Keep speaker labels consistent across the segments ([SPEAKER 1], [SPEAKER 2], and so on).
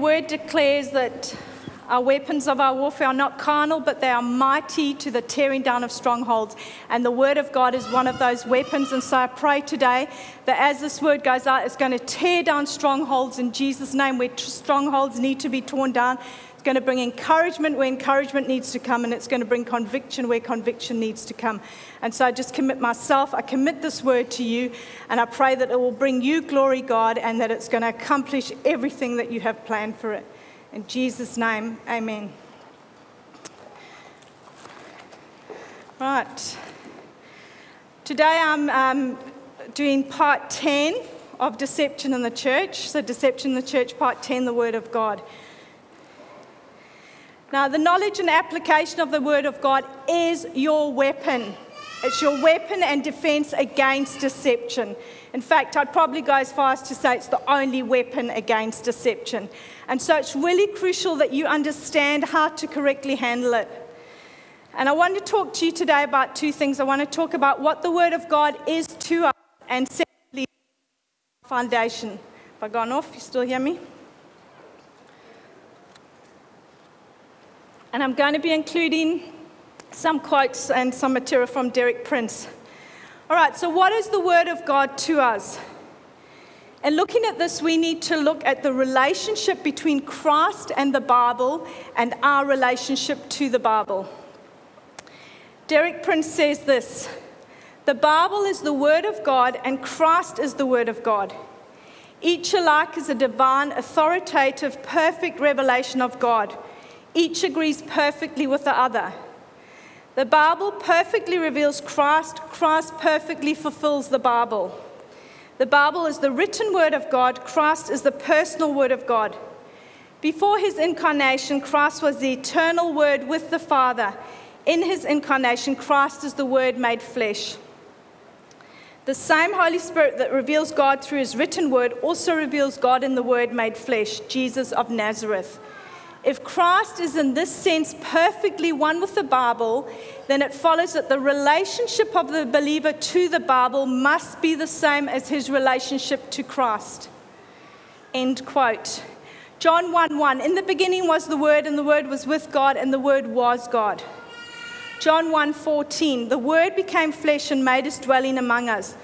[SPEAKER 1] Word declares that our weapons of our warfare are not carnal, but they are mighty to the tearing down of strongholds. And the word of God is one of those weapons. And so I pray today that as this word goes out, it's going to tear down strongholds in Jesus' name, where strongholds need to be torn down. It's going to bring encouragement where encouragement needs to come, and it's going to bring conviction where conviction needs to come. And so I just commit myself, I commit this word to you, and I pray that it will bring you glory, God, and that it's going to accomplish everything that you have planned for it. In Jesus' name, amen. Right. Today I'm um, doing part 10 of Deception in the Church. So, Deception in the Church, part 10, the Word of God. Now, the knowledge and application of the Word of God is your weapon. It's your weapon and defense against deception. In fact, I'd probably go as far as to say it's the only weapon against deception. And so it's really crucial that you understand how to correctly handle it. And I want to talk to you today about two things. I want to talk about what the Word of God is to us, and secondly, foundation. Have I gone off? You still hear me? And I'm going to be including some quotes and some material from Derek Prince. All right, so what is the Word of God to us? And looking at this, we need to look at the relationship between Christ and the Bible and our relationship to the Bible. Derek Prince says this The Bible is the Word of God, and Christ is the Word of God. Each alike is a divine, authoritative, perfect revelation of God each agrees perfectly with the other. The Bible perfectly reveals Christ, Christ perfectly fulfills the Bible. The Bible is the written word of God, Christ is the personal word of God. Before his incarnation, Christ was the eternal word with the Father. In his incarnation, Christ is the word made flesh. The same Holy Spirit that reveals God through his written word also reveals God in the word made flesh, Jesus of Nazareth. If Christ is in this sense perfectly one with the Bible, then it follows that the relationship of the believer to the Bible must be the same as his relationship to Christ. End quote. John 1 1 In the beginning was the Word, and the Word was with God, and the Word was God. John 1 14 The Word became flesh and made his dwelling among us.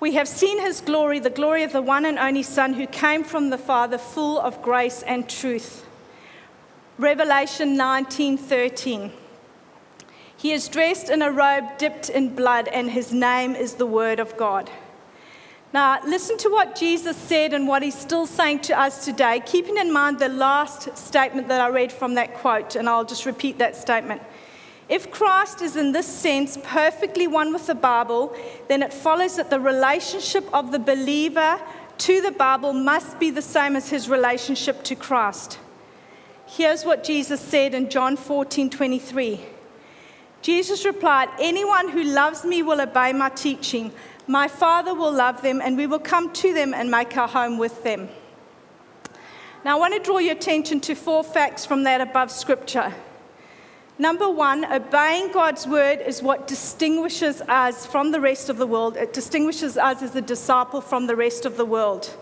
[SPEAKER 1] We have seen his glory, the glory of the one and only Son who came from the Father, full of grace and truth. Revelation 19:13. He is dressed in a robe dipped in blood, and his name is the Word of God. Now, listen to what Jesus said and what he's still saying to us today, keeping in mind the last statement that I read from that quote, and I'll just repeat that statement. If Christ is in this sense perfectly one with the Bible, then it follows that the relationship of the believer to the Bible must be the same as his relationship to Christ. Here's what Jesus said in John 14 23. Jesus replied, Anyone who loves me will obey my teaching. My Father will love them, and we will come to them and make our home with them. Now, I want to draw your attention to four facts from that above scripture. Number one, obeying God's word is what distinguishes us from the rest of the world. It distinguishes us as a disciple from the rest of the world.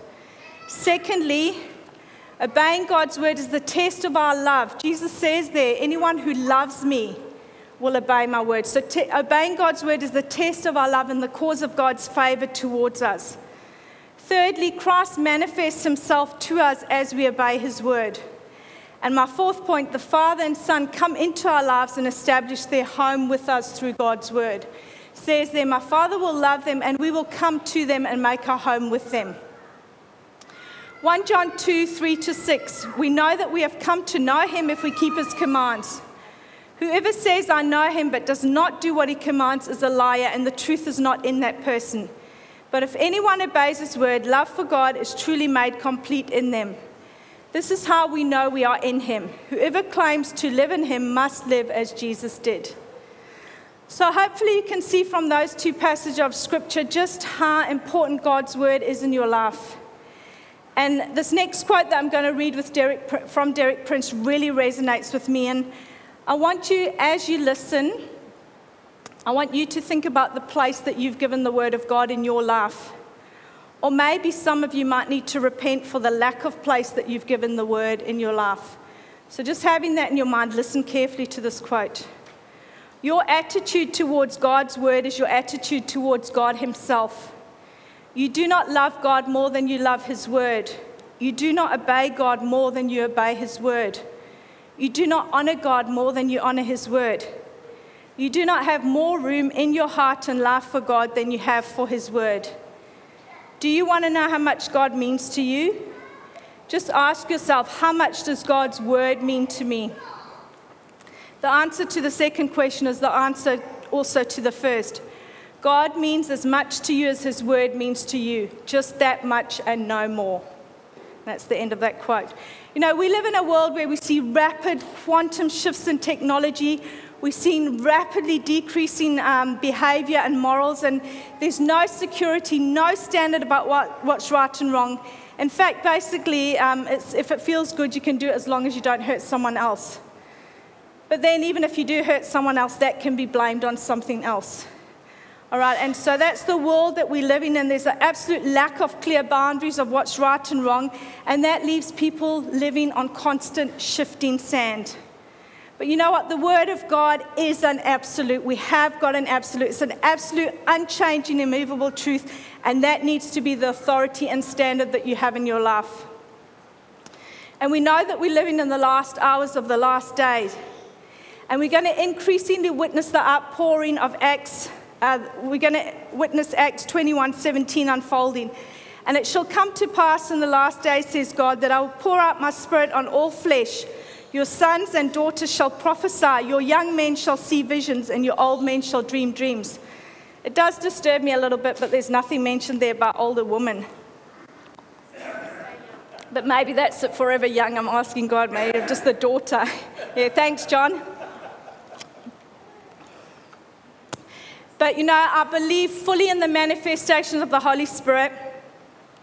[SPEAKER 1] Secondly, Obeying God's word is the test of our love. Jesus says there, anyone who loves me will obey my word. So, obeying God's word is the test of our love and the cause of God's favor towards us. Thirdly, Christ manifests himself to us as we obey his word. And my fourth point the Father and Son come into our lives and establish their home with us through God's word. says there, My Father will love them, and we will come to them and make our home with them. 1 John 2 3 to 6. We know that we have come to know him if we keep his commands. Whoever says, I know him, but does not do what he commands is a liar, and the truth is not in that person. But if anyone obeys his word, love for God is truly made complete in them. This is how we know we are in him. Whoever claims to live in him must live as Jesus did. So, hopefully, you can see from those two passages of scripture just how important God's word is in your life. And this next quote that I'm going to read with Derek, from Derek Prince really resonates with me. And I want you, as you listen, I want you to think about the place that you've given the Word of God in your life. Or maybe some of you might need to repent for the lack of place that you've given the word in your life. So, just having that in your mind, listen carefully to this quote. Your attitude towards God's word is your attitude towards God Himself. You do not love God more than you love His word. You do not obey God more than you obey His word. You do not honor God more than you honor His word. You do not have more room in your heart and life for God than you have for His word. Do you want to know how much God means to you? Just ask yourself, how much does God's word mean to me? The answer to the second question is the answer also to the first. God means as much to you as his word means to you, just that much and no more. That's the end of that quote. You know, we live in a world where we see rapid quantum shifts in technology. We've seen rapidly decreasing um, behavior and morals, and there's no security, no standard about what, what's right and wrong. In fact, basically, um, if it feels good, you can do it as long as you don't hurt someone else. But then, even if you do hurt someone else, that can be blamed on something else. All right, and so that's the world that we live in, and there's an absolute lack of clear boundaries of what's right and wrong, and that leaves people living on constant shifting sand. But you know what? The Word of God is an absolute. We have got an absolute. It's an absolute, unchanging, immovable truth, and that needs to be the authority and standard that you have in your life. And we know that we're living in the last hours of the last days. And we're going to increasingly witness the outpouring of Acts. Uh, we're going to witness Acts 21 17 unfolding. And it shall come to pass in the last days, says God, that I will pour out my spirit on all flesh. Your sons and daughters shall prophesy, your young men shall see visions, and your old men shall dream dreams. It does disturb me a little bit, but there's nothing mentioned there about older women. But maybe that's it forever young. I'm asking God, maybe just the daughter. Yeah, thanks, John. But you know, I believe fully in the manifestation of the Holy Spirit.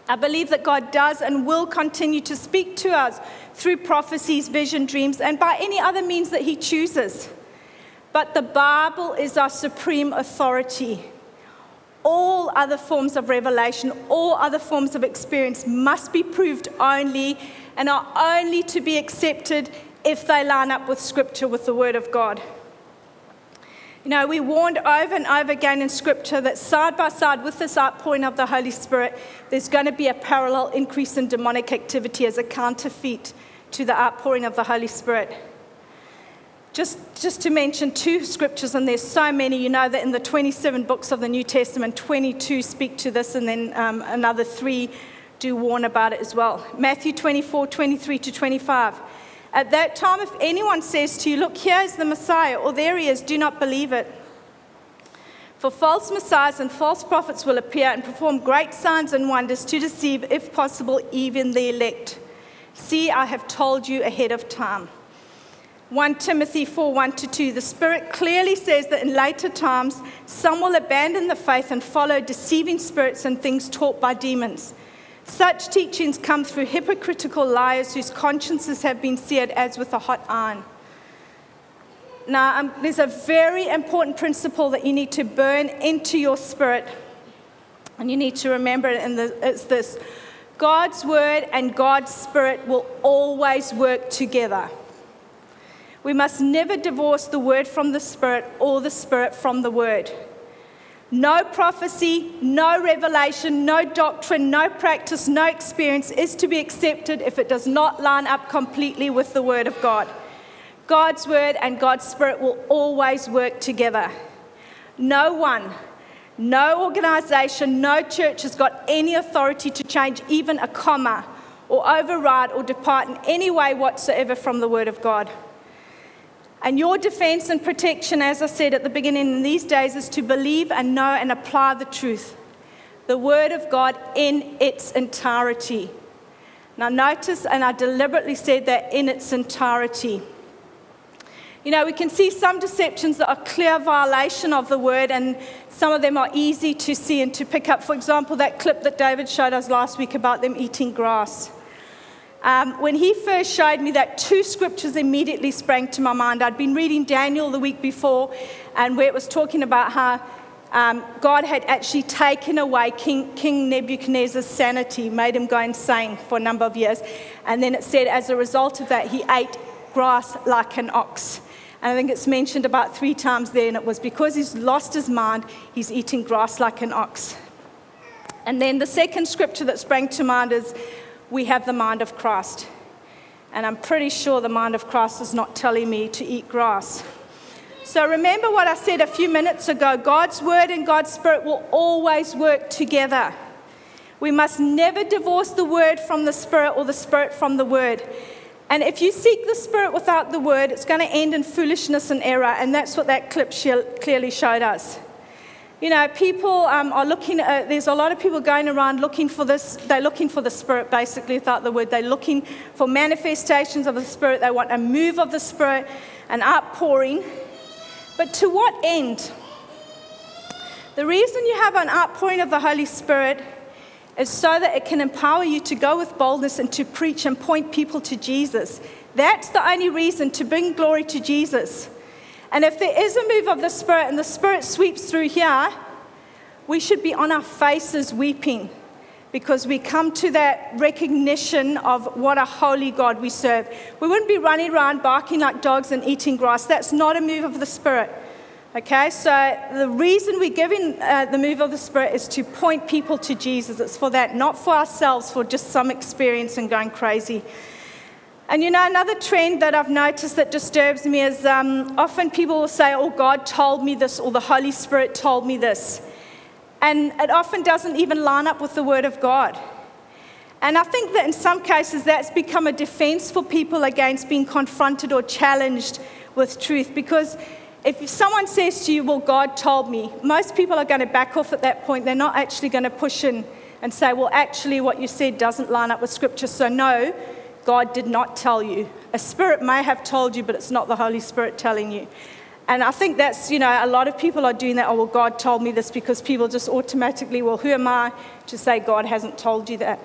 [SPEAKER 1] I believe that God does and will continue to speak to us through prophecies, vision, dreams, and by any other means that He chooses. But the Bible is our supreme authority. All other forms of revelation, all other forms of experience must be proved only and are only to be accepted if they line up with Scripture, with the Word of God. You know, we warned over and over again in Scripture that side by side with this outpouring of the Holy Spirit, there's going to be a parallel increase in demonic activity as a counterfeit to the outpouring of the Holy Spirit. Just, just to mention two scriptures, and there's so many, you know that in the 27 books of the New Testament, 22 speak to this, and then um, another three do warn about it as well. Matthew 24, 23 to 25. At that time, if anyone says to you, Look, here is the Messiah, or there he is, do not believe it. For false messiahs and false prophets will appear and perform great signs and wonders to deceive, if possible, even the elect. See, I have told you ahead of time. 1 Timothy 4 1 to 2. The Spirit clearly says that in later times, some will abandon the faith and follow deceiving spirits and things taught by demons. Such teachings come through hypocritical liars whose consciences have been seared as with a hot iron. Now, um, there's a very important principle that you need to burn into your spirit, and you need to remember it, and it's this God's word and God's spirit will always work together. We must never divorce the word from the spirit or the spirit from the word. No prophecy, no revelation, no doctrine, no practice, no experience is to be accepted if it does not line up completely with the Word of God. God's Word and God's Spirit will always work together. No one, no organization, no church has got any authority to change even a comma or override or depart in any way whatsoever from the Word of God. And your defense and protection, as I said at the beginning in these days, is to believe and know and apply the truth, the Word of God in its entirety. Now, notice, and I deliberately said that in its entirety. You know, we can see some deceptions that are clear violation of the word, and some of them are easy to see and to pick up. For example, that clip that David showed us last week about them eating grass. Um, when he first showed me that, two scriptures immediately sprang to my mind. I'd been reading Daniel the week before, and where it was talking about how um, God had actually taken away King, King Nebuchadnezzar's sanity, made him go insane for a number of years. And then it said, as a result of that, he ate grass like an ox. And I think it's mentioned about three times there, and it was because he's lost his mind, he's eating grass like an ox. And then the second scripture that sprang to mind is, We have the mind of Christ. And I'm pretty sure the mind of Christ is not telling me to eat grass. So remember what I said a few minutes ago God's word and God's spirit will always work together. We must never divorce the word from the spirit or the spirit from the word. And if you seek the spirit without the word, it's going to end in foolishness and error. And that's what that clip clearly showed us. You know, people um, are looking, at, there's a lot of people going around looking for this, they're looking for the Spirit basically without the word. They're looking for manifestations of the Spirit. They want a move of the Spirit, an outpouring. But to what end? The reason you have an outpouring of the Holy Spirit is so that it can empower you to go with boldness and to preach and point people to Jesus. That's the only reason to bring glory to Jesus. And if there is a move of the Spirit and the Spirit sweeps through here, we should be on our faces weeping because we come to that recognition of what a holy God we serve. We wouldn't be running around barking like dogs and eating grass. That's not a move of the Spirit. Okay, so the reason we're giving uh, the move of the Spirit is to point people to Jesus. It's for that, not for ourselves, for just some experience and going crazy. And you know, another trend that I've noticed that disturbs me is um, often people will say, Oh, God told me this, or the Holy Spirit told me this. And it often doesn't even line up with the Word of God. And I think that in some cases that's become a defense for people against being confronted or challenged with truth. Because if someone says to you, Well, God told me, most people are going to back off at that point. They're not actually going to push in and say, Well, actually, what you said doesn't line up with Scripture. So, no, God did not tell you. A spirit may have told you, but it's not the Holy Spirit telling you. And I think that's, you know, a lot of people are doing that. Oh, well, God told me this because people just automatically, well, who am I to say God hasn't told you that?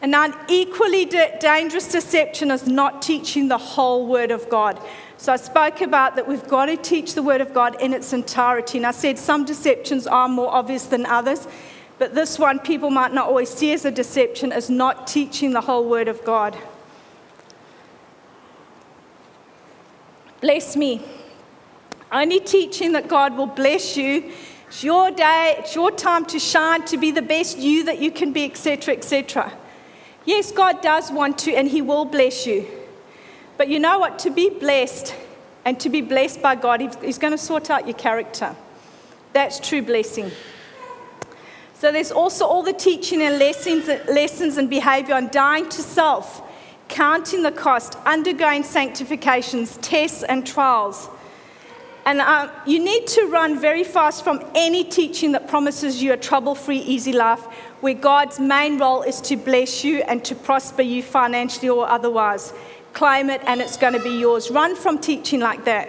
[SPEAKER 1] And an equally dangerous deception is not teaching the whole Word of God. So I spoke about that we've got to teach the Word of God in its entirety. And I said some deceptions are more obvious than others. But this one, people might not always see as a deception, is not teaching the whole Word of God. Bless me. Only teaching that God will bless you. It's your day, it's your time to shine, to be the best you that you can be, etc., etc. Yes, God does want to, and He will bless you. But you know what? To be blessed and to be blessed by God, He's going to sort out your character. That's true blessing. So there's also all the teaching and lessons, lessons and behavior on dying to self, counting the cost, undergoing sanctifications, tests, and trials. And uh, you need to run very fast from any teaching that promises you a trouble free, easy life, where God's main role is to bless you and to prosper you financially or otherwise. Claim it, and it's going to be yours. Run from teaching like that.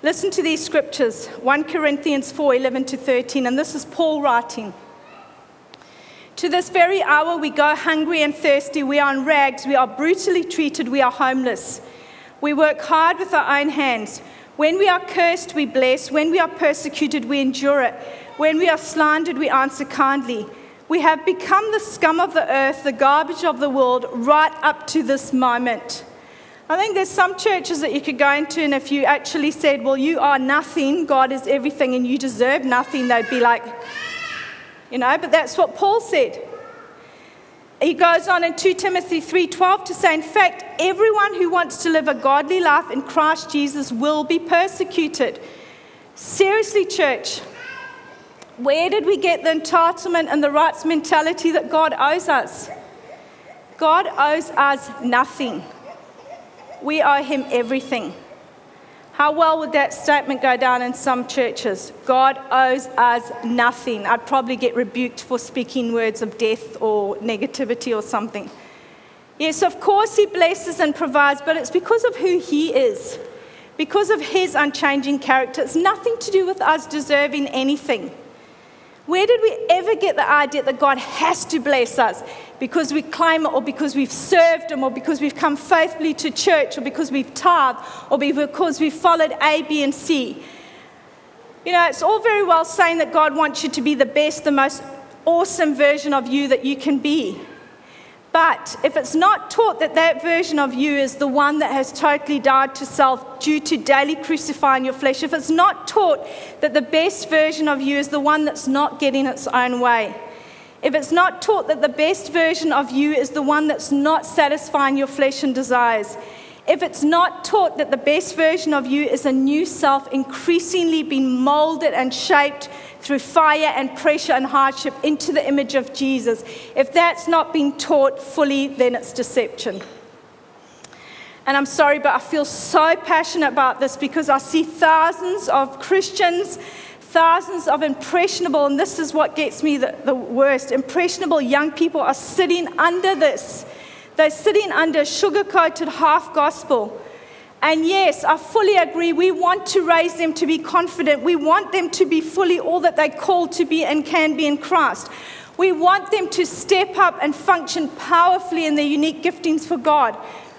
[SPEAKER 1] Listen to these scriptures 1 Corinthians 4 11 to 13, and this is Paul writing. To this very hour, we go hungry and thirsty. We are in rags. We are brutally treated. We are homeless. We work hard with our own hands. When we are cursed, we bless. When we are persecuted, we endure it. When we are slandered, we answer kindly. We have become the scum of the earth, the garbage of the world, right up to this moment. I think there's some churches that you could go into, and if you actually said, Well, you are nothing, God is everything, and you deserve nothing, they'd be like, you know, but that's what Paul said. He goes on in 2 Timothy 3:12 to say in fact everyone who wants to live a godly life in Christ Jesus will be persecuted. Seriously church, where did we get the entitlement and the rights mentality that God owes us? God owes us nothing. We owe him everything. How well would that statement go down in some churches? God owes us nothing. I'd probably get rebuked for speaking words of death or negativity or something. Yes, of course, He blesses and provides, but it's because of who He is, because of His unchanging character. It's nothing to do with us deserving anything. Where did we ever get the idea that God has to bless us because we claim it, or because we've served Him, or because we've come faithfully to church, or because we've tithed, or because we've followed A, B, and C? You know, it's all very well saying that God wants you to be the best, the most awesome version of you that you can be. But if it's not taught that that version of you is the one that has totally died to self due to daily crucifying your flesh, if it's not taught that the best version of you is the one that's not getting its own way, if it's not taught that the best version of you is the one that's not satisfying your flesh and desires, if it's not taught that the best version of you is a new self increasingly being molded and shaped through fire and pressure and hardship into the image of Jesus. If that's not being taught fully, then it's deception. And I'm sorry, but I feel so passionate about this because I see thousands of Christians, thousands of impressionable, and this is what gets me the, the worst impressionable young people are sitting under this. They're sitting under sugar coated half gospel and yes, I fully agree. We want to raise them to be confident. We want them to be fully all that they're called to be and can be in Christ. We want them to step up and function powerfully in their unique giftings for God,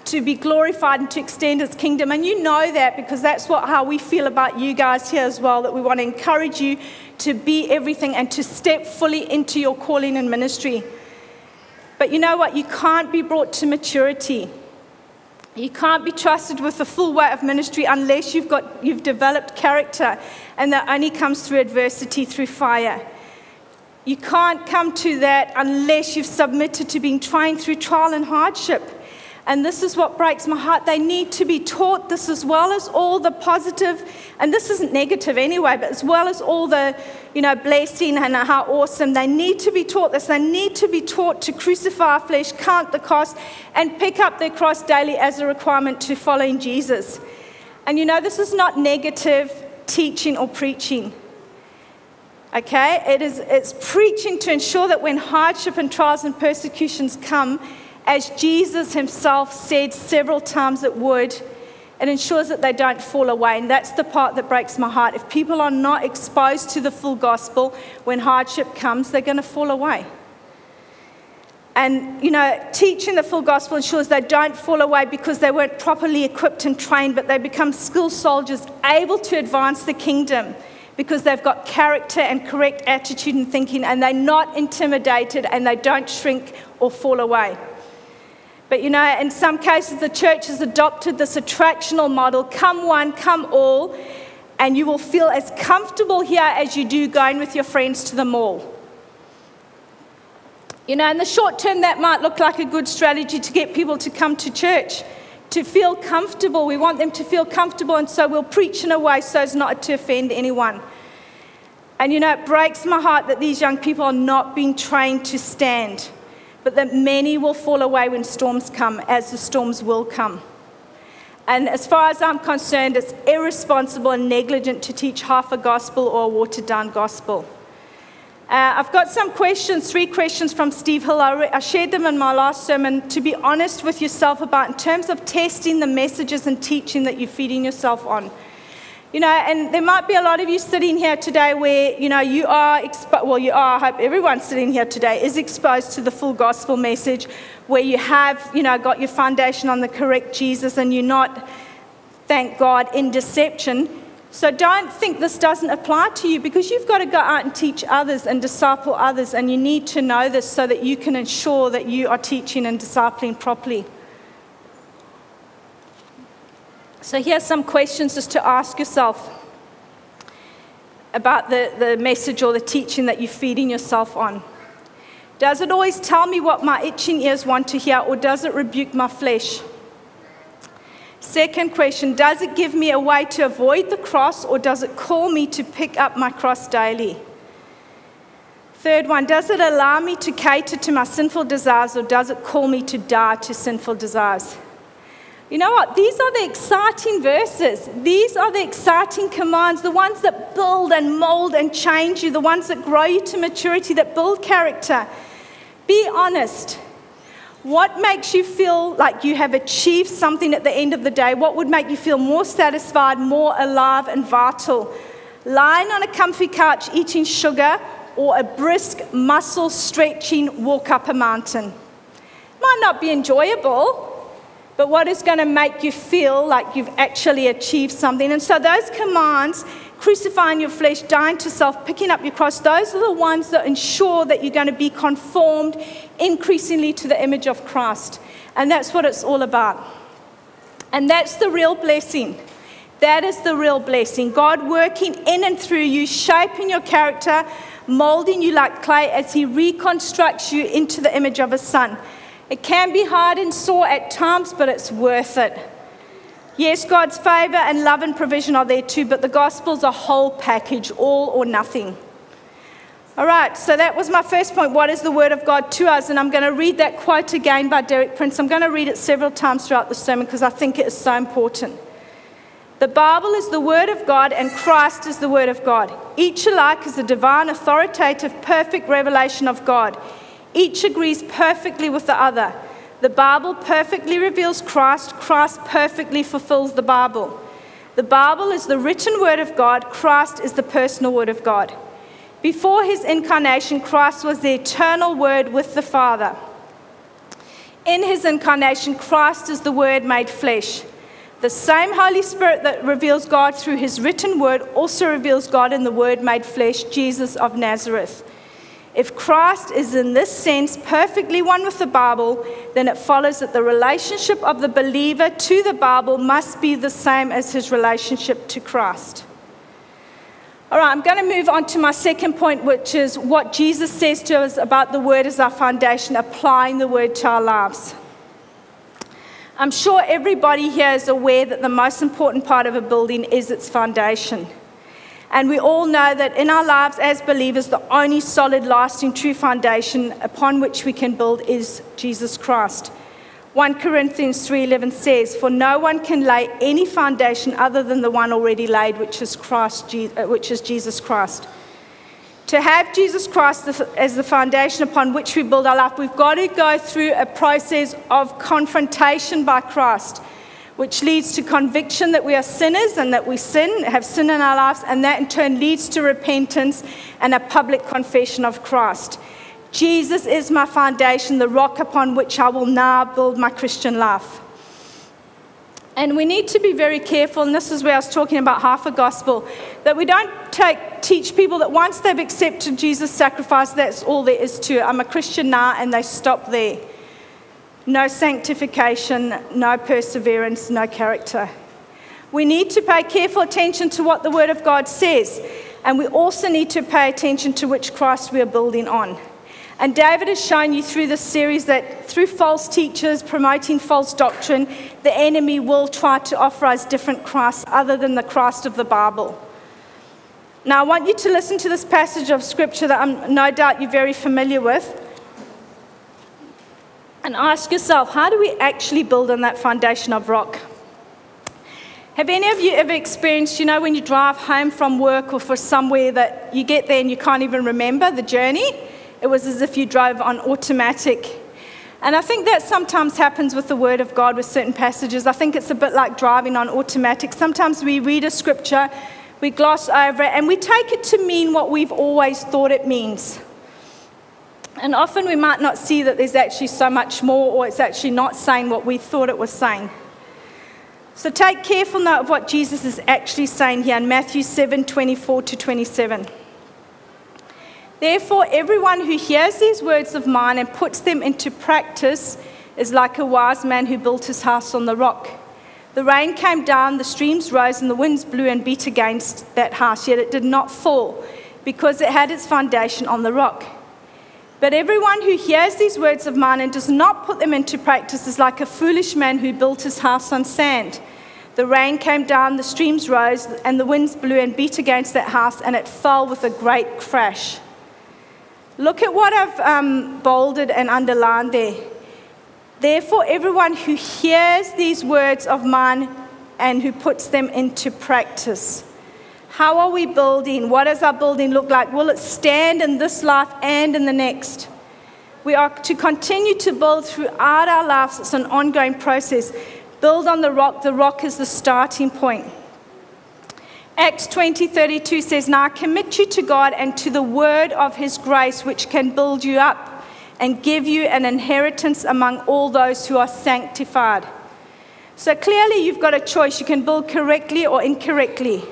[SPEAKER 1] to be glorified and to extend His kingdom. And you know that because that's what, how we feel about you guys here as well, that we want to encourage you to be everything and to step fully into your calling and ministry. But you know what? You can't be brought to maturity you can't be trusted with the full weight of ministry unless you've, got, you've developed character, and that only comes through adversity, through fire. You can't come to that unless you've submitted to being trained through trial and hardship. And this is what breaks my heart. They need to be taught this as well as all the positive, and this isn't negative anyway, but as well as all the, you know, blessing and how awesome. They need to be taught this. They need to be taught to crucify our flesh, count the cost, and pick up their cross daily as a requirement to following Jesus. And you know, this is not negative teaching or preaching. Okay? It is it's preaching to ensure that when hardship and trials and persecutions come, as Jesus himself said several times it would, it ensures that they don't fall away. And that's the part that breaks my heart. If people are not exposed to the full gospel when hardship comes, they're going to fall away. And, you know, teaching the full gospel ensures they don't fall away because they weren't properly equipped and trained, but they become skilled soldiers able to advance the kingdom because they've got character and correct attitude and thinking, and they're not intimidated and they don't shrink or fall away. But you know, in some cases, the church has adopted this attractional model come one, come all, and you will feel as comfortable here as you do going with your friends to the mall. You know, in the short term, that might look like a good strategy to get people to come to church, to feel comfortable. We want them to feel comfortable, and so we'll preach in a way so as not to offend anyone. And you know, it breaks my heart that these young people are not being trained to stand but that many will fall away when storms come, as the storms will come. And as far as I'm concerned, it's irresponsible and negligent to teach half a gospel or a watered down gospel. Uh, I've got some questions, three questions from Steve Hill. I, re- I, shared them in my last sermon to be honest with yourself about in terms of testing the messages and teaching that you're feeding yourself on. You know, and there might be a lot of you sitting here today where, you know, you are, expo- well, you are, I hope everyone sitting here today is exposed to the full gospel message where you have, you know, got your foundation on the correct Jesus and you're not, thank God, in deception. So don't think this doesn't apply to you because you've got to go out and teach others and disciple others, and you need to know this so that you can ensure that you are teaching and discipling properly. So, here's some questions just to ask yourself about the, the message or the teaching that you're feeding yourself on. Does it always tell me what my itching ears want to hear, or does it rebuke my flesh? Second question Does it give me a way to avoid the cross, or does it call me to pick up my cross daily? Third one Does it allow me to cater to my sinful desires, or does it call me to die to sinful desires? You know what? These are the exciting verses. These are the exciting commands, the ones that build and mold and change you, the ones that grow you to maturity, that build character. Be honest. What makes you feel like you have achieved something at the end of the day? What would make you feel more satisfied, more alive, and vital? Lying on a comfy couch eating sugar or a brisk, muscle stretching walk up a mountain? Might not be enjoyable, but what is going to make you feel like you've actually achieved something. And so those commands crucifying your flesh, dying to self, picking up your cross, those are the ones that ensure that you're going to be conformed increasingly to the image of Christ. And that's what it's all about. And that's the real blessing. That is the real blessing. God working in and through you, shaping your character, molding you like clay as He reconstructs you into the image of His Son. It can be hard and sore at times, but it's worth it. Yes, God's favor and love and provision are there too, but the gospel's a whole package, all or nothing. All right, so that was my first point. What is the word of God to us? And I'm going to read that quote again by Derek Prince. I'm going to read it several times throughout the sermon because I think it is so important. The Bible is the Word of God, and Christ is the Word of God. Each alike is a divine, authoritative, perfect revelation of God. Each agrees perfectly with the other. The Bible perfectly reveals Christ, Christ perfectly fulfills the Bible. The Bible is the written Word of God, Christ is the personal Word of God. Before his incarnation, Christ was the eternal Word with the Father. In his incarnation, Christ is the Word made flesh. The same Holy Spirit that reveals God through his written word also reveals God in the Word made flesh, Jesus of Nazareth. If Christ is in this sense perfectly one with the Bible, then it follows that the relationship of the believer to the Bible must be the same as his relationship to Christ. All right, I'm going to move on to my second point, which is what Jesus says to us about the Word as our foundation, applying the Word to our lives. I'm sure everybody here is aware that the most important part of a building is its foundation. And we all know that in our lives as believers, the only solid, lasting, true foundation upon which we can build is Jesus Christ. 1 Corinthians 3:11 says, "For no one can lay any foundation other than the one already laid, which is Christ, uh, which is Jesus Christ." To have Jesus Christ as the foundation upon which we build our life, we've got to go through a process of confrontation by Christ, which leads to conviction that we are sinners and that we sin, have sin in our lives, and that in turn leads to repentance and a public confession of Christ. Jesus is my foundation, the rock upon which I will now build my Christian life. And we need to be very careful, and this is where I was talking about half a gospel, that we don't take, teach people that once they've accepted Jesus' sacrifice, that's all there is to it. I'm a Christian now, and they stop there. No sanctification, no perseverance, no character. We need to pay careful attention to what the Word of God says, and we also need to pay attention to which Christ we are building on. And David has shown you through this series that through false teachers promoting false doctrine, the enemy will try to offer us different Christs other than the Christ of the Bible. Now, I want you to listen to this passage of scripture that I'm no doubt you're very familiar with. And ask yourself, how do we actually build on that foundation of rock? Have any of you ever experienced, you know, when you drive home from work or for somewhere that you get there and you can't even remember the journey? It was as if you drove on automatic. And I think that sometimes happens with the Word of God with certain passages. I think it's a bit like driving on automatic. Sometimes we read a scripture, we gloss over it, and we take it to mean what we've always thought it means. And often we might not see that there's actually so much more, or it's actually not saying what we thought it was saying. So take careful note of what Jesus is actually saying here in Matthew 7 24 to 27. Therefore, everyone who hears these words of mine and puts them into practice is like a wise man who built his house on the rock. The rain came down, the streams rose, and the winds blew and beat against that house, yet it did not fall, because it had its foundation on the rock. But everyone who hears these words of mine and does not put them into practice is like a foolish man who built his house on sand. The rain came down, the streams rose, and the winds blew and beat against that house, and it fell with a great crash. Look at what I've um, bolded and underlined there. Therefore, everyone who hears these words of mine and who puts them into practice. How are we building? What does our building look like? Will it stand in this life and in the next? We are to continue to build throughout our lives. It's an ongoing process. Build on the rock. The rock is the starting point. Acts 20 32 says, Now I commit you to God and to the word of his grace, which can build you up and give you an inheritance among all those who are sanctified. So clearly, you've got a choice. You can build correctly or incorrectly.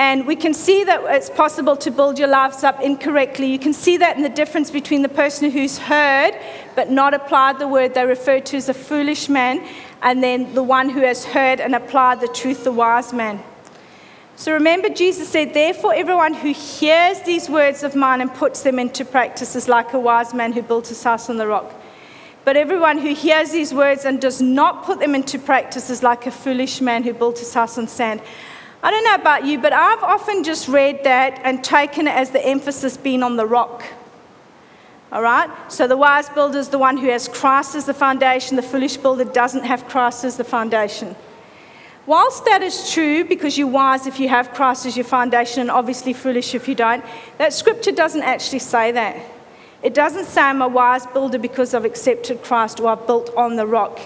[SPEAKER 1] And we can see that it's possible to build your lives up incorrectly. You can see that in the difference between the person who's heard but not applied the word they refer to as a foolish man, and then the one who has heard and applied the truth, the wise man. So remember, Jesus said, Therefore, everyone who hears these words of mine and puts them into practice is like a wise man who built his house on the rock. But everyone who hears these words and does not put them into practice is like a foolish man who built his house on sand. I don't know about you, but I've often just read that and taken it as the emphasis being on the rock. All right? So the wise builder is the one who has Christ as the foundation, the foolish builder doesn't have Christ as the foundation. Whilst that is true, because you're wise if you have Christ as your foundation, and obviously foolish if you don't, that scripture doesn't actually say that. It doesn't say I'm a wise builder because I've accepted Christ or I've built on the rock.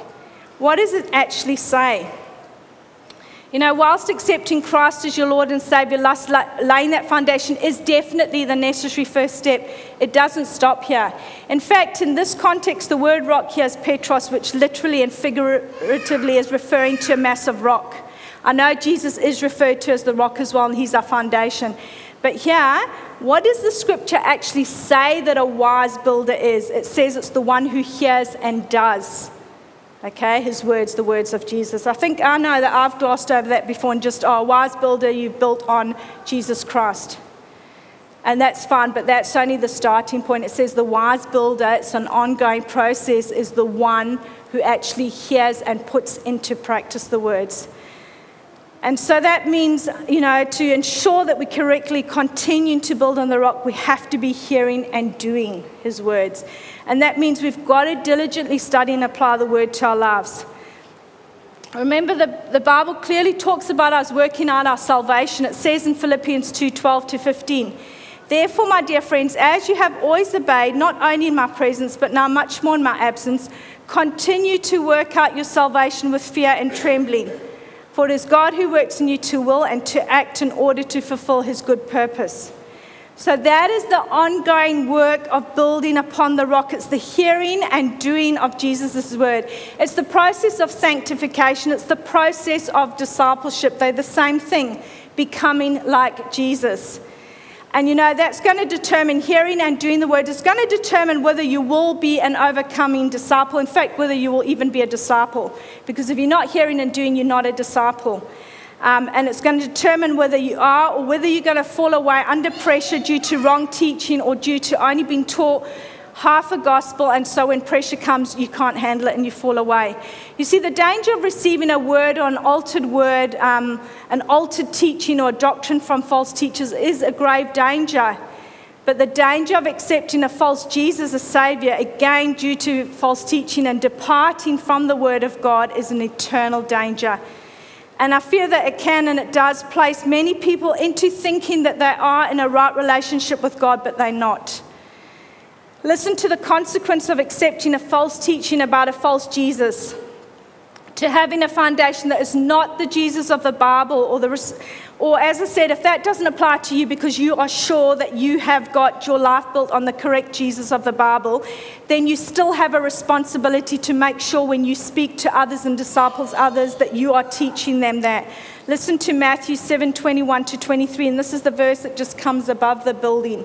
[SPEAKER 1] What does it actually say? You know, whilst accepting Christ as your Lord and Savior, laying that foundation is definitely the necessary first step. It doesn't stop here. In fact, in this context, the word rock here is Petros, which literally and figuratively is referring to a massive rock. I know Jesus is referred to as the rock as well, and he's our foundation. But here, what does the scripture actually say that a wise builder is? It says it's the one who hears and does. Okay, his words, the words of Jesus. I think I know that I've glossed over that before and just, oh, wise builder, you've built on Jesus Christ. And that's fine, but that's only the starting point. It says the wise builder, it's an ongoing process, is the one who actually hears and puts into practice the words. And so that means, you know, to ensure that we correctly continue to build on the rock, we have to be hearing and doing his words. And that means we've got to diligently study and apply the word to our lives. Remember, the, the Bible clearly talks about us working out our salvation. It says in Philippians 2 12 to 15. Therefore, my dear friends, as you have always obeyed, not only in my presence, but now much more in my absence, continue to work out your salvation with fear and trembling. For it is God who works in you to will and to act in order to fulfill his good purpose. So that is the ongoing work of building upon the rock. It's the hearing and doing of Jesus' word. It's the process of sanctification. It's the process of discipleship. They're the same thing, becoming like Jesus. And you know, that's going to determine hearing and doing the word. It's going to determine whether you will be an overcoming disciple. In fact, whether you will even be a disciple. Because if you're not hearing and doing, you're not a disciple. Um, and it's going to determine whether you are or whether you're going to fall away under pressure due to wrong teaching or due to only being taught half a gospel, and so when pressure comes, you can't handle it and you fall away. You see, the danger of receiving a word or an altered word, um, an altered teaching or doctrine from false teachers is a grave danger. But the danger of accepting a false Jesus as Savior, again due to false teaching and departing from the Word of God, is an eternal danger. And I fear that it can and it does place many people into thinking that they are in a right relationship with God, but they're not. Listen to the consequence of accepting a false teaching about a false Jesus. To having a foundation that is not the Jesus of the Bible, or, the, or as I said, if that doesn't apply to you because you are sure that you have got your life built on the correct Jesus of the Bible, then you still have a responsibility to make sure when you speak to others and disciples others that you are teaching them that. Listen to Matthew 7 21 to 23, and this is the verse that just comes above the building.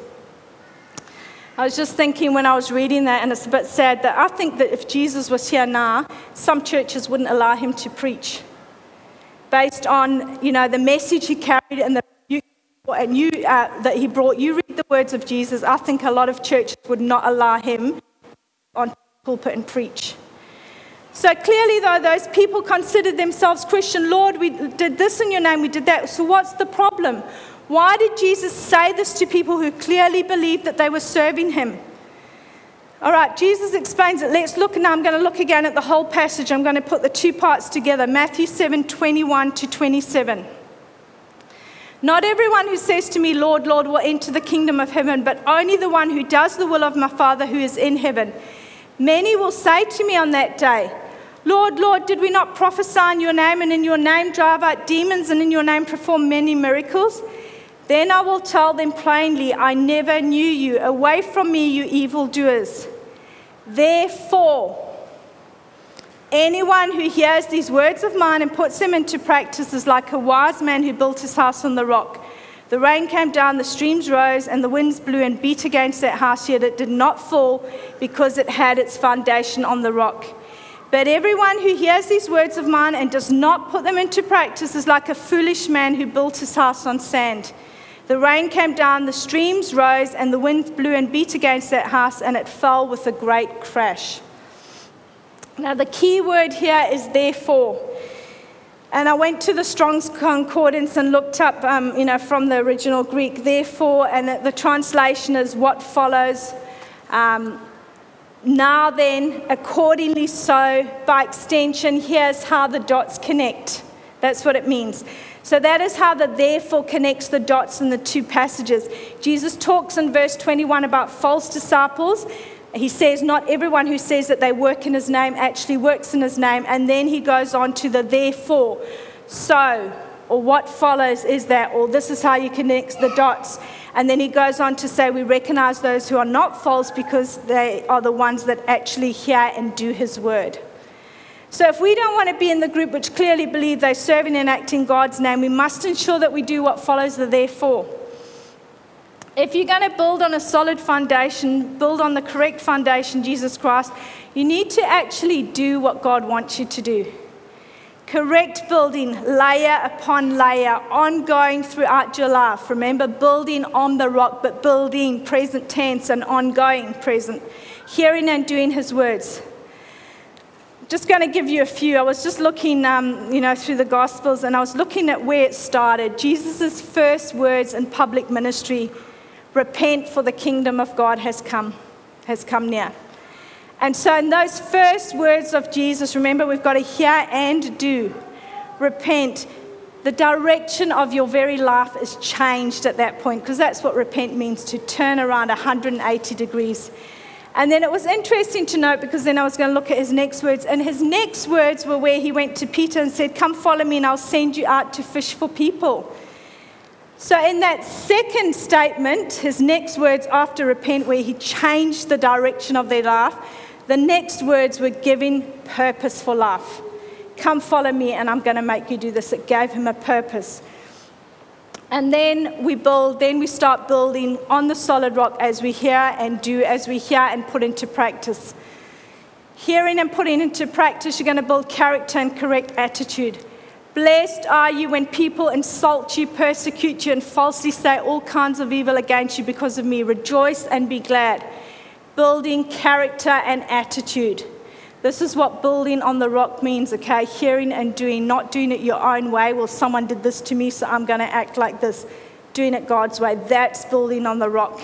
[SPEAKER 1] I was just thinking when I was reading that, and it's a bit sad that I think that if Jesus was here now, some churches wouldn't allow him to preach based on you know the message he carried and the and you uh, that he brought. You read the words of Jesus. I think a lot of churches would not allow him on pulpit and preach. So clearly, though, those people considered themselves Christian. Lord, we did this in your name, we did that. So what's the problem? Why did Jesus say this to people who clearly believed that they were serving him? All right, Jesus explains it. Let's look now. I'm going to look again at the whole passage. I'm going to put the two parts together Matthew 7 21 to 27. Not everyone who says to me, Lord, Lord, will enter the kingdom of heaven, but only the one who does the will of my Father who is in heaven. Many will say to me on that day, Lord, Lord, did we not prophesy in your name and in your name drive out demons and in your name perform many miracles? Then I will tell them plainly, I never knew you. Away from me, you evildoers. Therefore, anyone who hears these words of mine and puts them into practice is like a wise man who built his house on the rock. The rain came down, the streams rose, and the winds blew and beat against that house, yet it did not fall because it had its foundation on the rock. But everyone who hears these words of mine and does not put them into practice is like a foolish man who built his house on sand. The rain came down, the streams rose, and the wind blew and beat against that house, and it fell with a great crash. Now, the key word here is therefore. And I went to the Strong's Concordance and looked up, um, you know, from the original Greek, therefore, and the translation is what follows. Um, now then, accordingly so, by extension, here's how the dots connect. That's what it means. So that is how the therefore connects the dots in the two passages. Jesus talks in verse 21 about false disciples he says, Not everyone who says that they work in his name actually works in his name. And then he goes on to the therefore. So, or what follows is that, or this is how you connect the dots. And then he goes on to say, We recognize those who are not false because they are the ones that actually hear and do his word. So, if we don't want to be in the group which clearly believe they're serving and acting God's name, we must ensure that we do what follows the therefore. If you're going to build on a solid foundation, build on the correct foundation, Jesus Christ, you need to actually do what God wants you to do. Correct building, layer upon layer, ongoing throughout your life. Remember, building on the rock, but building present tense and ongoing present. Hearing and doing His words. Just going to give you a few. I was just looking, um, you know, through the Gospels, and I was looking at where it started. Jesus' first words in public ministry repent for the kingdom of God has come, has come near. And so, in those first words of Jesus, remember we've got to hear and do. Repent. The direction of your very life is changed at that point because that's what repent means to turn around 180 degrees. And then it was interesting to note because then I was going to look at his next words. And his next words were where he went to Peter and said, Come follow me and I'll send you out to fish for people. So, in that second statement, his next words after repent, where he changed the direction of their life, the next words were giving purpose for life. Come follow me, and I'm going to make you do this. It gave him a purpose. And then we build, then we start building on the solid rock as we hear and do, as we hear and put into practice. Hearing and putting into practice, you're going to build character and correct attitude. Blessed are you when people insult you, persecute you, and falsely say all kinds of evil against you because of me. Rejoice and be glad. Building character and attitude. This is what building on the rock means, okay? Hearing and doing, not doing it your own way. Well, someone did this to me, so I'm going to act like this. Doing it God's way. That's building on the rock.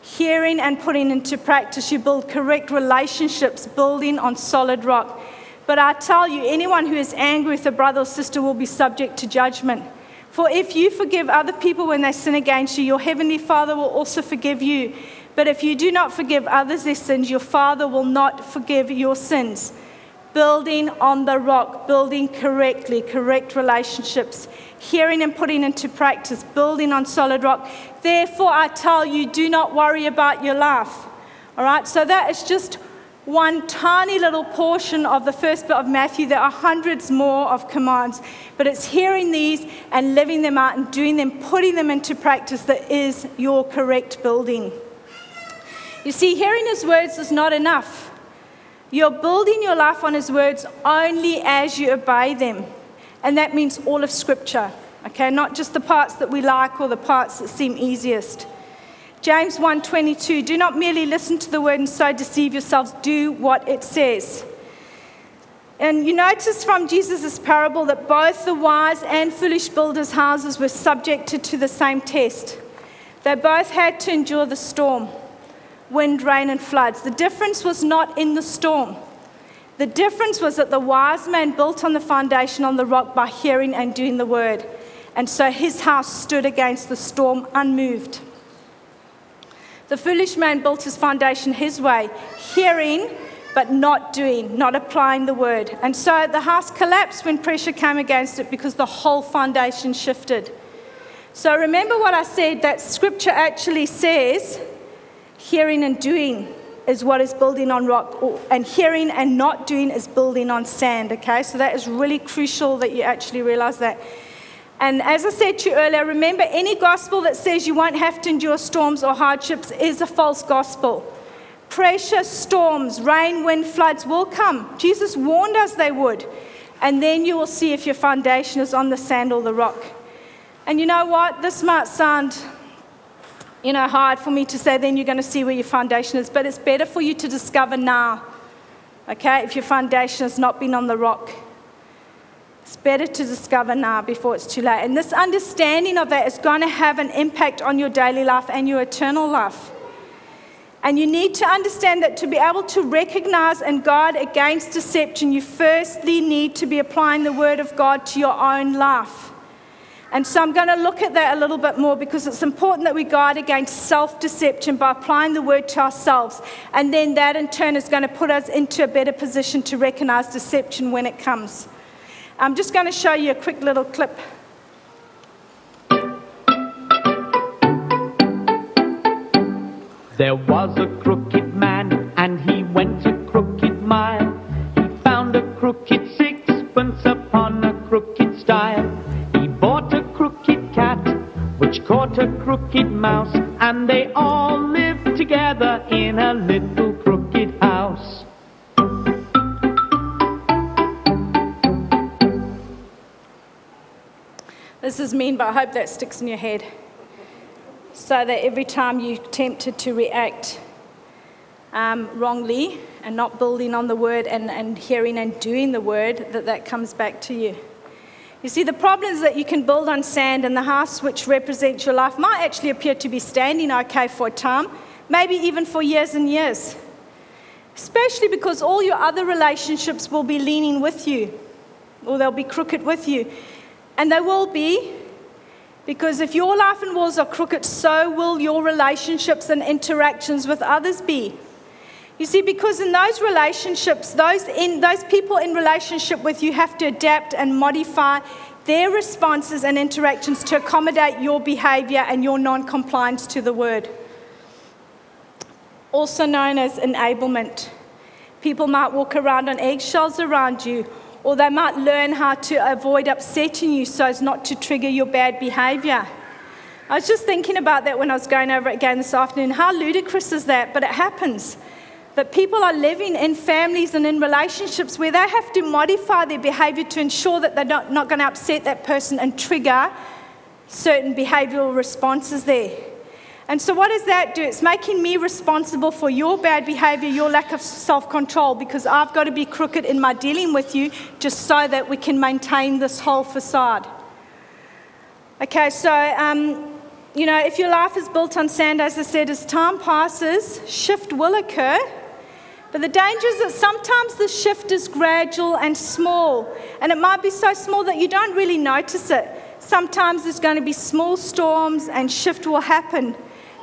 [SPEAKER 1] Hearing and putting into practice, you build correct relationships, building on solid rock. But I tell you, anyone who is angry with a brother or sister will be subject to judgment. For if you forgive other people when they sin against you, your heavenly Father will also forgive you. But if you do not forgive others their sins, your Father will not forgive your sins. Building on the rock, building correctly, correct relationships, hearing and putting into practice, building on solid rock. Therefore, I tell you, do not worry about your life. All right, so that is just one tiny little portion of the first bit of Matthew. There are hundreds more of commands, but it's hearing these and living them out and doing them, putting them into practice that is your correct building. You see, hearing his words is not enough. You're building your life on his words only as you obey them. And that means all of Scripture, okay? Not just the parts that we like or the parts that seem easiest. James 1:22 Do not merely listen to the word and so deceive yourselves do what it says. And you notice from Jesus' parable that both the wise and foolish builders' houses were subjected to the same test. They both had to endure the storm, wind, rain, and floods. The difference was not in the storm. The difference was that the wise man built on the foundation on the rock by hearing and doing the word. And so his house stood against the storm unmoved. The foolish man built his foundation his way, hearing but not doing, not applying the word. And so the house collapsed when pressure came against it because the whole foundation shifted. So remember what I said that scripture actually says hearing and doing is what is building on rock, and hearing and not doing is building on sand, okay? So that is really crucial that you actually realize that. And as I said to you earlier, remember any gospel that says you won't have to endure storms or hardships is a false gospel. Precious storms, rain, wind, floods will come. Jesus warned us they would. And then you will see if your foundation is on the sand or the rock. And you know what? This might sound, you know, hard for me to say, then you're going to see where your foundation is. But it's better for you to discover now, okay, if your foundation has not been on the rock. It's better to discover now before it's too late. And this understanding of that is going to have an impact on your daily life and your eternal life. And you need to understand that to be able to recognize and guard against deception, you firstly need to be applying the Word of God to your own life. And so I'm going to look at that a little bit more because it's important that we guard against self deception by applying the Word to ourselves. And then that in turn is going to put us into a better position to recognize deception when it comes. I'm just going to show you a quick little clip
[SPEAKER 2] There was a crooked man, and he went a crooked mile. He found a crooked sixpence upon a crooked stile. Which caught a crooked mouse, and they all lived together in a little crooked house.
[SPEAKER 1] This is mean, but I hope that sticks in your head so that every time you're tempted to react um, wrongly and not building on the word and, and hearing and doing the word, that that comes back to you. You see, the problem is that you can build on sand, and the house which represents your life might actually appear to be standing okay for a time, maybe even for years and years. Especially because all your other relationships will be leaning with you, or they'll be crooked with you. And they will be because if your life and walls are crooked, so will your relationships and interactions with others be. You see, because in those relationships, those, in, those people in relationship with you have to adapt and modify their responses and interactions to accommodate your behavior and your non compliance to the word. Also known as enablement. People might walk around on eggshells around you or they might learn how to avoid upsetting you so as not to trigger your bad behavior. I was just thinking about that when I was going over it again this afternoon. How ludicrous is that? But it happens. That people are living in families and in relationships where they have to modify their behavior to ensure that they're not, not going to upset that person and trigger certain behavioral responses there. And so, what does that do? It's making me responsible for your bad behavior, your lack of self control, because I've got to be crooked in my dealing with you just so that we can maintain this whole facade. Okay, so, um, you know, if your life is built on sand, as I said, as time passes, shift will occur. But the danger is that sometimes the shift is gradual and small, and it might be so small that you don't really notice it. Sometimes there's going to be small storms and shift will happen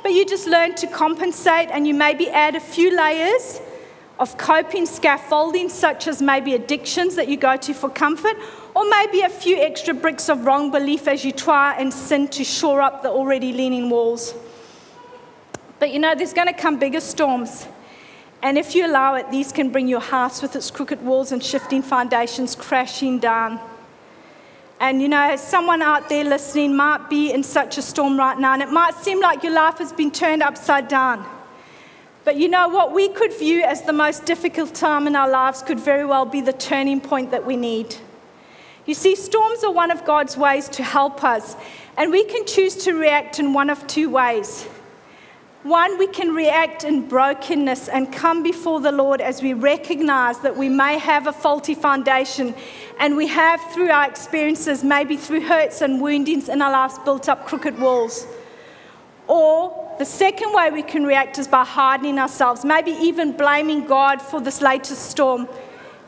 [SPEAKER 1] but you just learn to compensate and you maybe add a few layers of coping scaffolding, such as maybe addictions that you go to for comfort, or maybe a few extra bricks of wrong belief as you try and sin to shore up the already leaning walls. But you know, there's going to come bigger storms. And if you allow it, these can bring your house with its crooked walls and shifting foundations crashing down. And you know, someone out there listening might be in such a storm right now, and it might seem like your life has been turned upside down. But you know, what we could view as the most difficult time in our lives could very well be the turning point that we need. You see, storms are one of God's ways to help us, and we can choose to react in one of two ways. One, we can react in brokenness and come before the Lord as we recognize that we may have a faulty foundation and we have, through our experiences, maybe through hurts and woundings in our lives, built up crooked walls. Or the second way we can react is by hardening ourselves, maybe even blaming God for this latest storm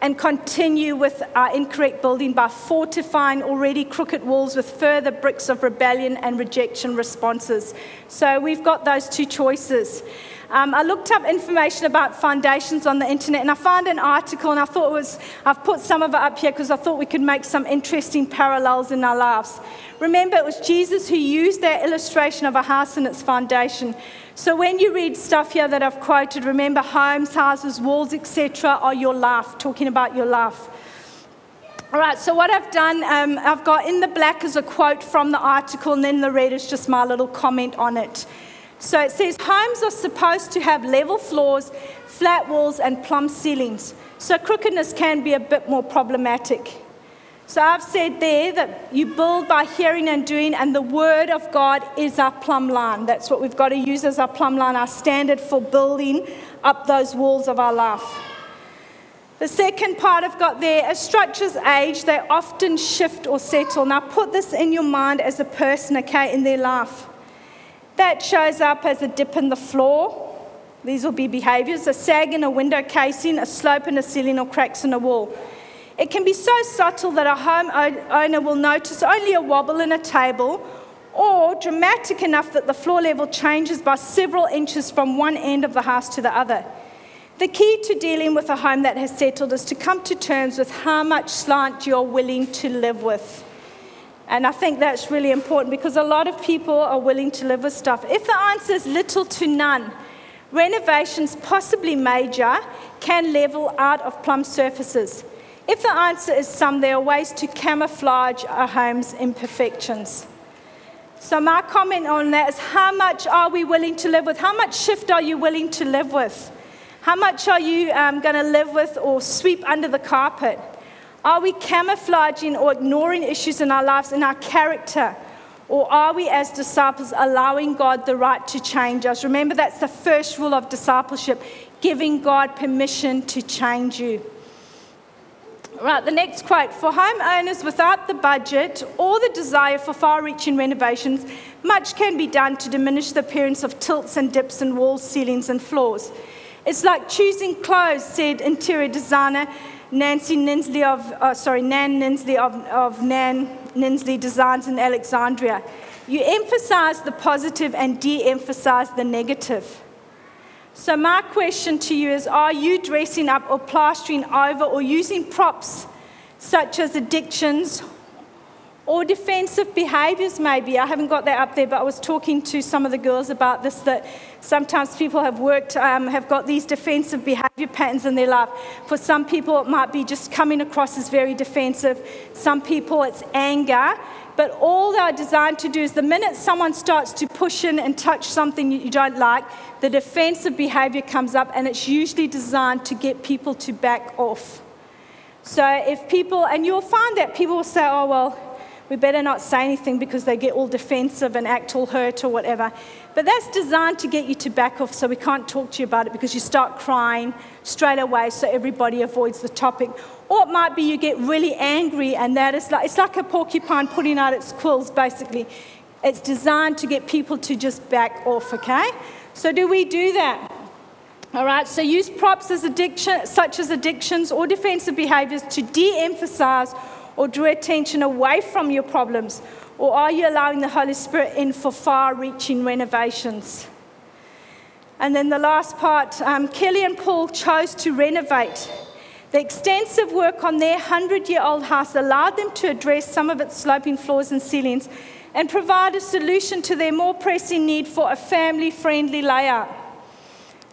[SPEAKER 1] and continue with uh, our incorrect building by fortifying already crooked walls with further bricks of rebellion and rejection responses. So we've got those two choices. Um, I looked up information about foundations on the internet and I found an article and I thought it was, I've put some of it up here because I thought we could make some interesting parallels in our lives. Remember, it was Jesus who used that illustration of a house and its foundation. So when you read stuff here that I've quoted, remember homes, houses, walls, etc., are your life, talking about your life. All right, so what I've done, um, I've got in the black is a quote from the article, and then the red is just my little comment on it. So it says homes are supposed to have level floors, flat walls, and plumb ceilings. So crookedness can be a bit more problematic. So I've said there that you build by hearing and doing, and the word of God is our plumb line. That's what we've got to use as our plumb line, our standard for building up those walls of our life. The second part I've got there, as structures age, they often shift or settle. Now put this in your mind as a person, okay, in their life. That shows up as a dip in the floor. These will be behaviors, a sag in a window casing, a slope in a ceiling, or cracks in a wall. It can be so subtle that a home owner will notice only a wobble in a table, or dramatic enough that the floor level changes by several inches from one end of the house to the other. The key to dealing with a home that has settled is to come to terms with how much slant you're willing to live with. And I think that's really important because a lot of people are willing to live with stuff. If the answer is little to none, renovations, possibly major, can level out of plumb surfaces. If the answer is some, there are ways to camouflage a home's imperfections. So, my comment on that is how much are we willing to live with? How much shift are you willing to live with? How much are you um, going to live with or sweep under the carpet? Are we camouflaging or ignoring issues in our lives, in our character? Or are we, as disciples, allowing God the right to change us? Remember, that's the first rule of discipleship giving God permission to change you. Right, the next quote For homeowners without the budget or the desire for far reaching renovations, much can be done to diminish the appearance of tilts and dips in walls, ceilings, and floors. It's like choosing clothes, said interior designer Nancy Ninsley of, uh, sorry, Nan Ninsley of, of Nan Ninsley Designs in Alexandria. You emphasize the positive and de emphasize the negative. So, my question to you is Are you dressing up or plastering over or using props such as addictions or defensive behaviors, maybe? I haven't got that up there, but I was talking to some of the girls about this that sometimes people have worked, um, have got these defensive behavior patterns in their life. For some people, it might be just coming across as very defensive, some people, it's anger. But all they are designed to do is the minute someone starts to push in and touch something you don't like, the defensive behavior comes up, and it's usually designed to get people to back off. So if people, and you'll find that people will say, oh, well, we better not say anything because they get all defensive and act all hurt or whatever. But that's designed to get you to back off so we can't talk to you about it because you start crying straight away so everybody avoids the topic. Or it might be you get really angry and that is like, it's like a porcupine putting out its quills basically. It's designed to get people to just back off, okay? So do we do that? All right, so use props as addiction, such as addictions or defensive behaviors to de emphasize or draw attention away from your problems? Or are you allowing the Holy Spirit in for far reaching renovations? And then the last part um, Kelly and Paul chose to renovate. The extensive work on their 100 year old house allowed them to address some of its sloping floors and ceilings and provide a solution to their more pressing need for a family friendly layout.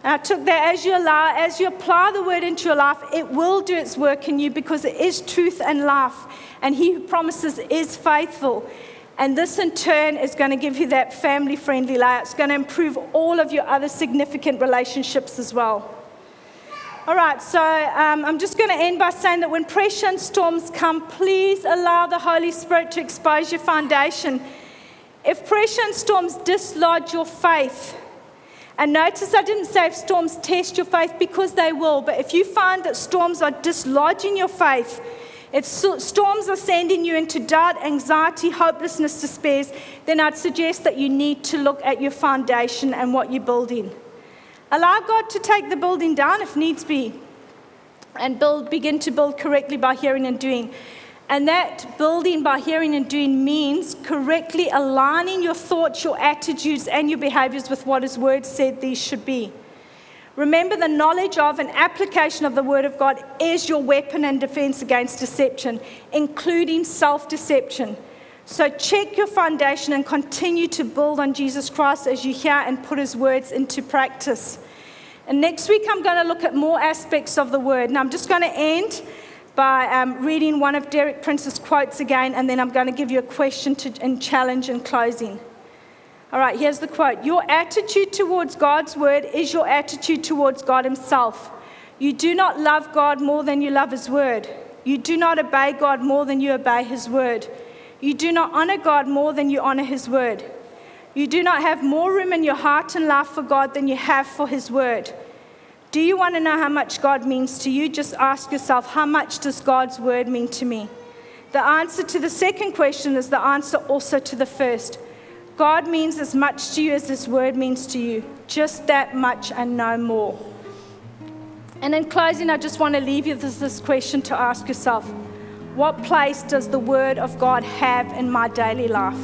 [SPEAKER 1] I took that as you allow, as you apply the word into your life, it will do its work in you because it is truth and life. And he who promises is faithful. And this in turn is going to give you that family friendly life. It's going to improve all of your other significant relationships as well. All right, so um, I'm just going to end by saying that when pressure and storms come, please allow the Holy Spirit to expose your foundation. If pressure and storms dislodge your faith, and notice I didn't say if storms test your faith because they will, but if you find that storms are dislodging your faith, if storms are sending you into doubt, anxiety, hopelessness, despair, then I'd suggest that you need to look at your foundation and what you're building. Allow God to take the building down if needs be. and build, begin to build correctly by hearing and doing. And that building by hearing and doing means correctly aligning your thoughts, your attitudes, and your behaviors with what His Word said these should be. Remember, the knowledge of and application of the Word of God is your weapon and defense against deception, including self deception. So check your foundation and continue to build on Jesus Christ as you hear and put His words into practice. And next week, I'm going to look at more aspects of the Word. Now, I'm just going to end by um, reading one of Derek Prince's quotes again, and then I'm going to give you a question to, and challenge in closing. All right, here's the quote Your attitude towards God's word is your attitude towards God Himself. You do not love God more than you love His word. You do not obey God more than you obey His word. You do not honor God more than you honor His word. You do not have more room in your heart and life for God than you have for His word. Do you want to know how much God means to you? Just ask yourself, how much does God's word mean to me? The answer to the second question is the answer also to the first. God means as much to you as His word means to you, just that much and no more. And in closing, I just want to leave you with this question to ask yourself What place does the word of God have in my daily life?